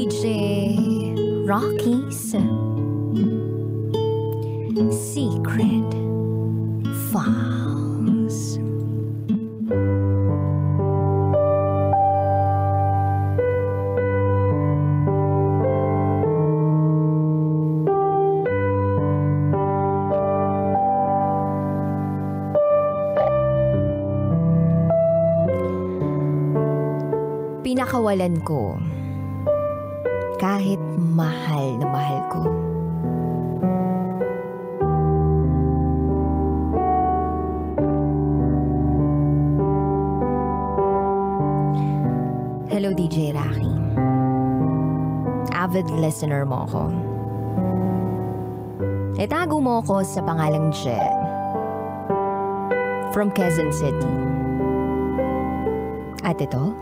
DJ Rocky's Secret Files. Pinakawalan ko kahit mahal na mahal ko. Hello DJ Rocky. Avid listener mo ako. Itago mo ako sa pangalang Jen. From Quezon City. At ito,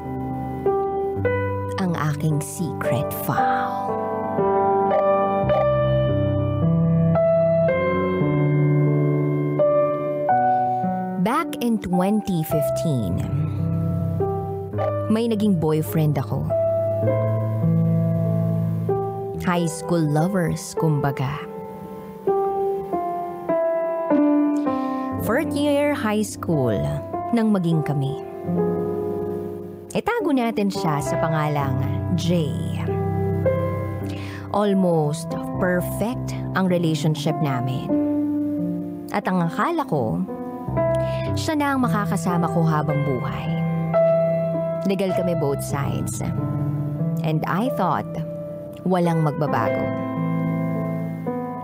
ang aking secret file. Back in 2015, may naging boyfriend ako. High school lovers, kumbaga. Fourth year high school nang maging kami. Itago natin siya sa pangalang Jay. Almost perfect ang relationship namin. At ang akala ko, siya na ang makakasama ko habang buhay. Legal kami both sides. And I thought, walang magbabago.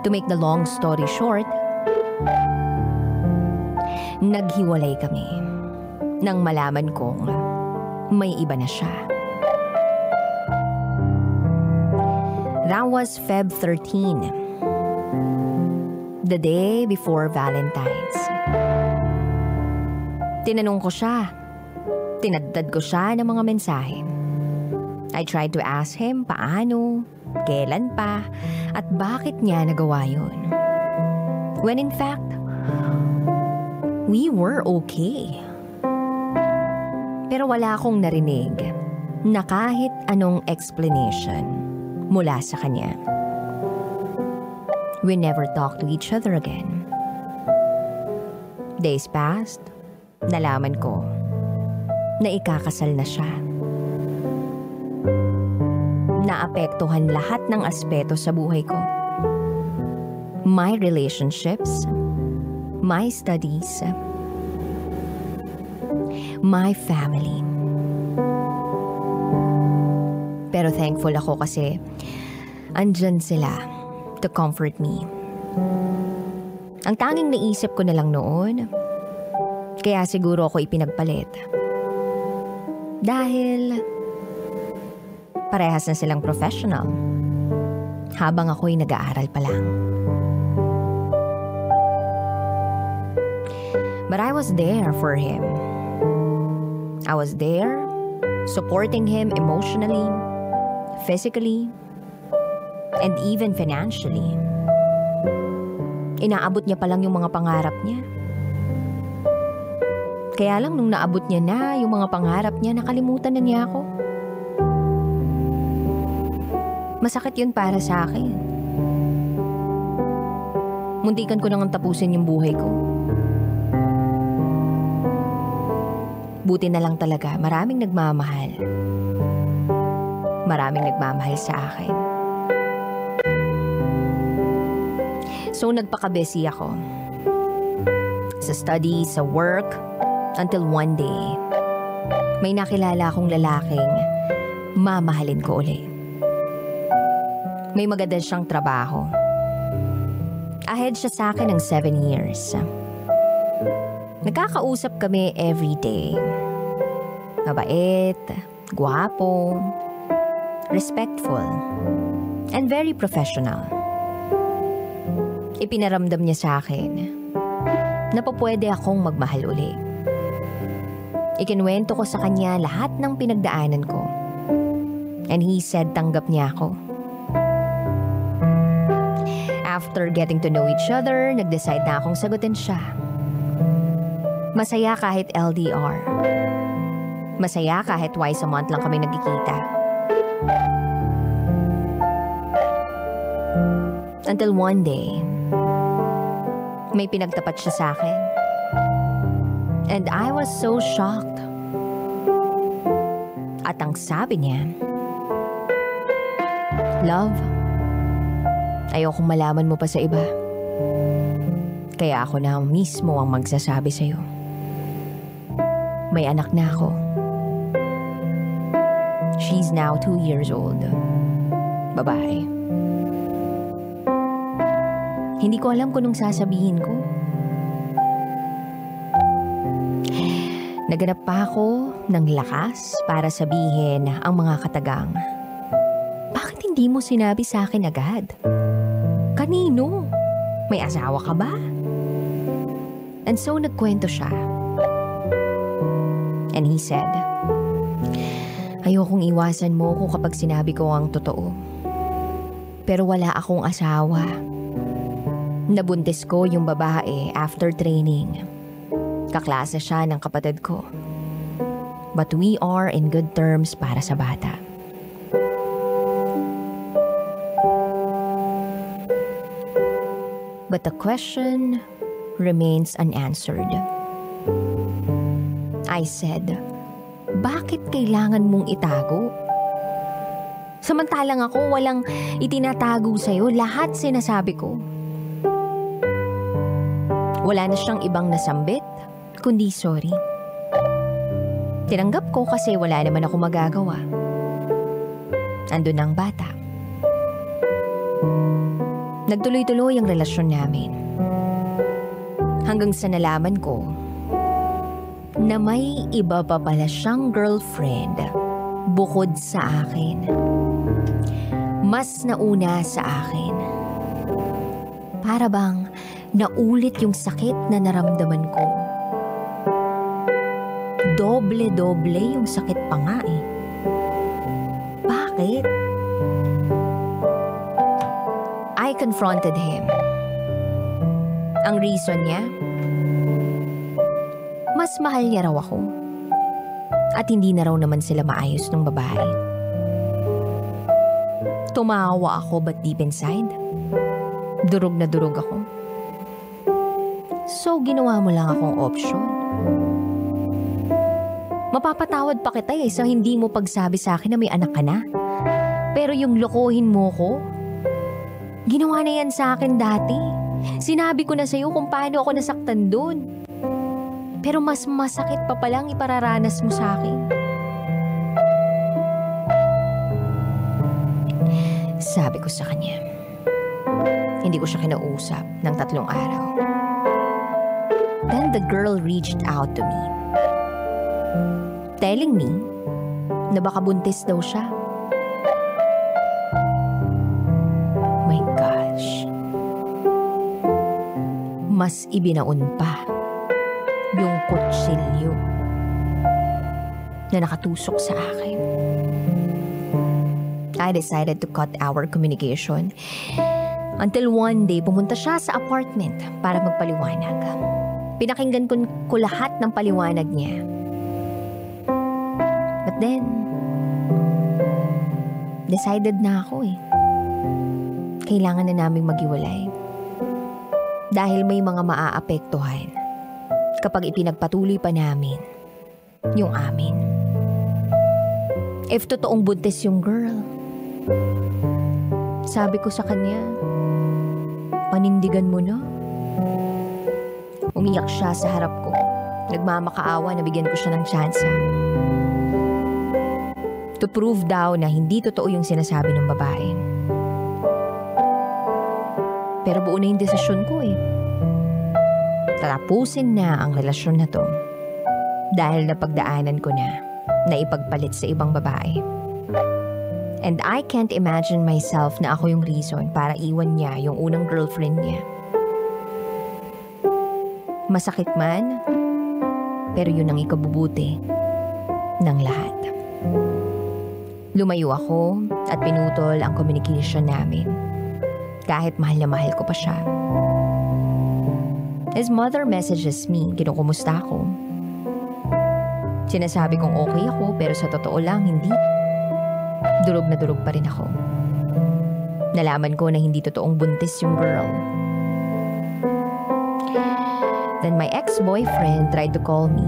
To make the long story short, naghiwalay kami nang malaman kong may iba na siya. That was Feb 13. The day before Valentine's. Tinanong ko siya. Tinaddad ko siya ng mga mensahe. I tried to ask him paano, kailan pa, at bakit niya nagawa yun. When in fact, we were okay. Pero wala akong narinig na kahit anong explanation mula sa kanya. We never talked to each other again. Days passed, nalaman ko na ikakasal na siya. Naapektuhan lahat ng aspeto sa buhay ko. My relationships, my studies, my family. Pero thankful ako kasi andyan sila to comfort me. Ang tanging naisip ko na lang noon, kaya siguro ako ipinagpalit. Dahil parehas na silang professional habang ako'y nag-aaral pa lang. But I was there for him. I was there, supporting him emotionally, physically, and even financially. Inaabot niya pa lang yung mga pangarap niya. Kaya lang nung naabot niya na yung mga pangarap niya, nakalimutan na niya ako. Masakit yun para sa akin. Muntikan ko nang tapusin yung buhay ko. Buti na lang talaga, maraming nagmamahal. Maraming nagmamahal sa akin. So nagpaka-busy ako. Sa study, sa work, until one day, may nakilala akong lalaking mamahalin ko uli. May maganda siyang trabaho. Ahead siya sa akin ng seven years. Nagkakausap kami every day. Mabait, guwapo, respectful, and very professional. Ipinaramdam niya sa akin na po pwede akong magmahal uli. Ikinwento ko sa kanya lahat ng pinagdaanan ko. And he said tanggap niya ako. After getting to know each other, nag-decide na akong sagutin siya. Masaya kahit LDR. Masaya kahit twice a month lang kami nagkikita. Until one day, may pinagtapat siya sa akin. And I was so shocked. At ang sabi niya, Love, ayokong malaman mo pa sa iba. Kaya ako na mismo ang magsasabi sa'yo. May anak na ako. She's now two years old. Babae. Hindi ko alam kung anong sasabihin ko. Naganap pa ako ng lakas para sabihin ang mga katagang. Bakit hindi mo sinabi sa akin agad? Kanino? May asawa ka ba? And so nagkwento siya. And he said, Ayokong iwasan mo ko kapag sinabi ko ang totoo. Pero wala akong asawa. Nabuntis ko yung babae after training. Kaklase siya ng kapatid ko. But we are in good terms para sa bata. But the question remains unanswered. I said, bakit kailangan mong itago? Samantalang ako walang itinatago sa'yo, lahat sinasabi ko. Wala na siyang ibang nasambit, kundi sorry. Tinanggap ko kasi wala naman ako magagawa. Andun ang bata. Nagtuloy-tuloy ang relasyon namin. Hanggang sa nalaman ko na may iba pa pala siyang girlfriend bukod sa akin. Mas nauna sa akin. Para bang naulit yung sakit na naramdaman ko. Doble-doble yung sakit pa nga eh. Bakit? I confronted him. Ang reason niya? Mas mahal niya raw ako. At hindi na raw naman sila maayos ng babae. Tumawa ako but deep inside, durog na durog ako. So ginawa mo lang akong option. Mapapatawad pa kita eh sa hindi mo pagsabi sa akin na may anak ka na. Pero yung lokohin mo ko, ginawa na yan sa akin dati. Sinabi ko na sa'yo kung paano ako nasaktan doon. Pero mas masakit pa palang ipararanas mo sa akin. Sabi ko sa kanya. Hindi ko siya kinausap ng tatlong araw. Then the girl reached out to me. Telling me na baka buntis daw siya. My gosh. Mas ibinaon pa yung kutsilyo na nakatusok sa akin. I decided to cut our communication until one day pumunta siya sa apartment para magpaliwanag. Pinakinggan ko, ko lahat ng paliwanag niya. But then, decided na ako eh. Kailangan na naming maghiwalay. Dahil may mga maaapektuhan kapag ipinagpatuloy pa namin yung amin. If totoong buntis yung girl, sabi ko sa kanya, panindigan mo na. Umiyak siya sa harap ko. Nagmamakaawa na bigyan ko siya ng tsansa. To prove daw na hindi totoo yung sinasabi ng babae. Pero buo na yung desisyon ko eh. Tatapusin na ang relasyon na to dahil napagdaanan ko na na ipagpalit sa ibang babae. And I can't imagine myself na ako yung reason para iwan niya yung unang girlfriend niya. Masakit man, pero yun ang ikabubuti ng lahat. Lumayo ako at pinutol ang communication namin. Kahit mahal na mahal ko pa siya. His mother messages me, kinukumusta ako. Sinasabi kong okay ako pero sa totoo lang hindi. Durog na durog pa rin ako. Nalaman ko na hindi totoong buntis yung girl. Then my ex-boyfriend tried to call me.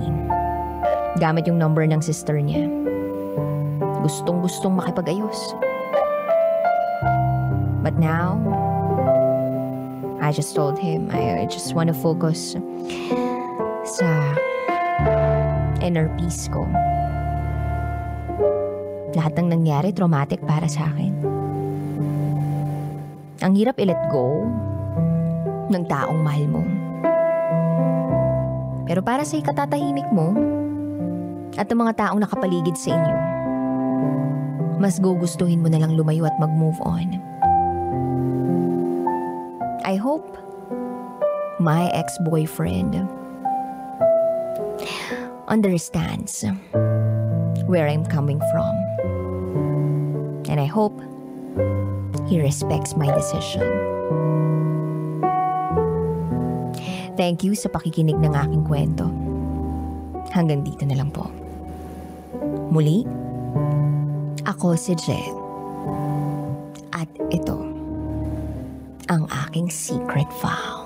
Gamit yung number ng sister niya. Gustong-gustong makipag-ayos. But now, I just told him I just want to focus sa inner peace ko. Lahat ng nangyari traumatic para sa akin. Ang hirap i-let go ng taong mahal mo. Pero para sa ikatatahimik mo at ng mga taong nakapaligid sa inyo, mas gugustuhin mo na lang lumayo at mag-move on. I hope my ex-boyfriend understands where I'm coming from. And I hope he respects my decision. Thank you sa pakikinig ng aking kwento. Hanggang dito na lang po. Muli, ako si Jen. At ito, ang aking secret vow.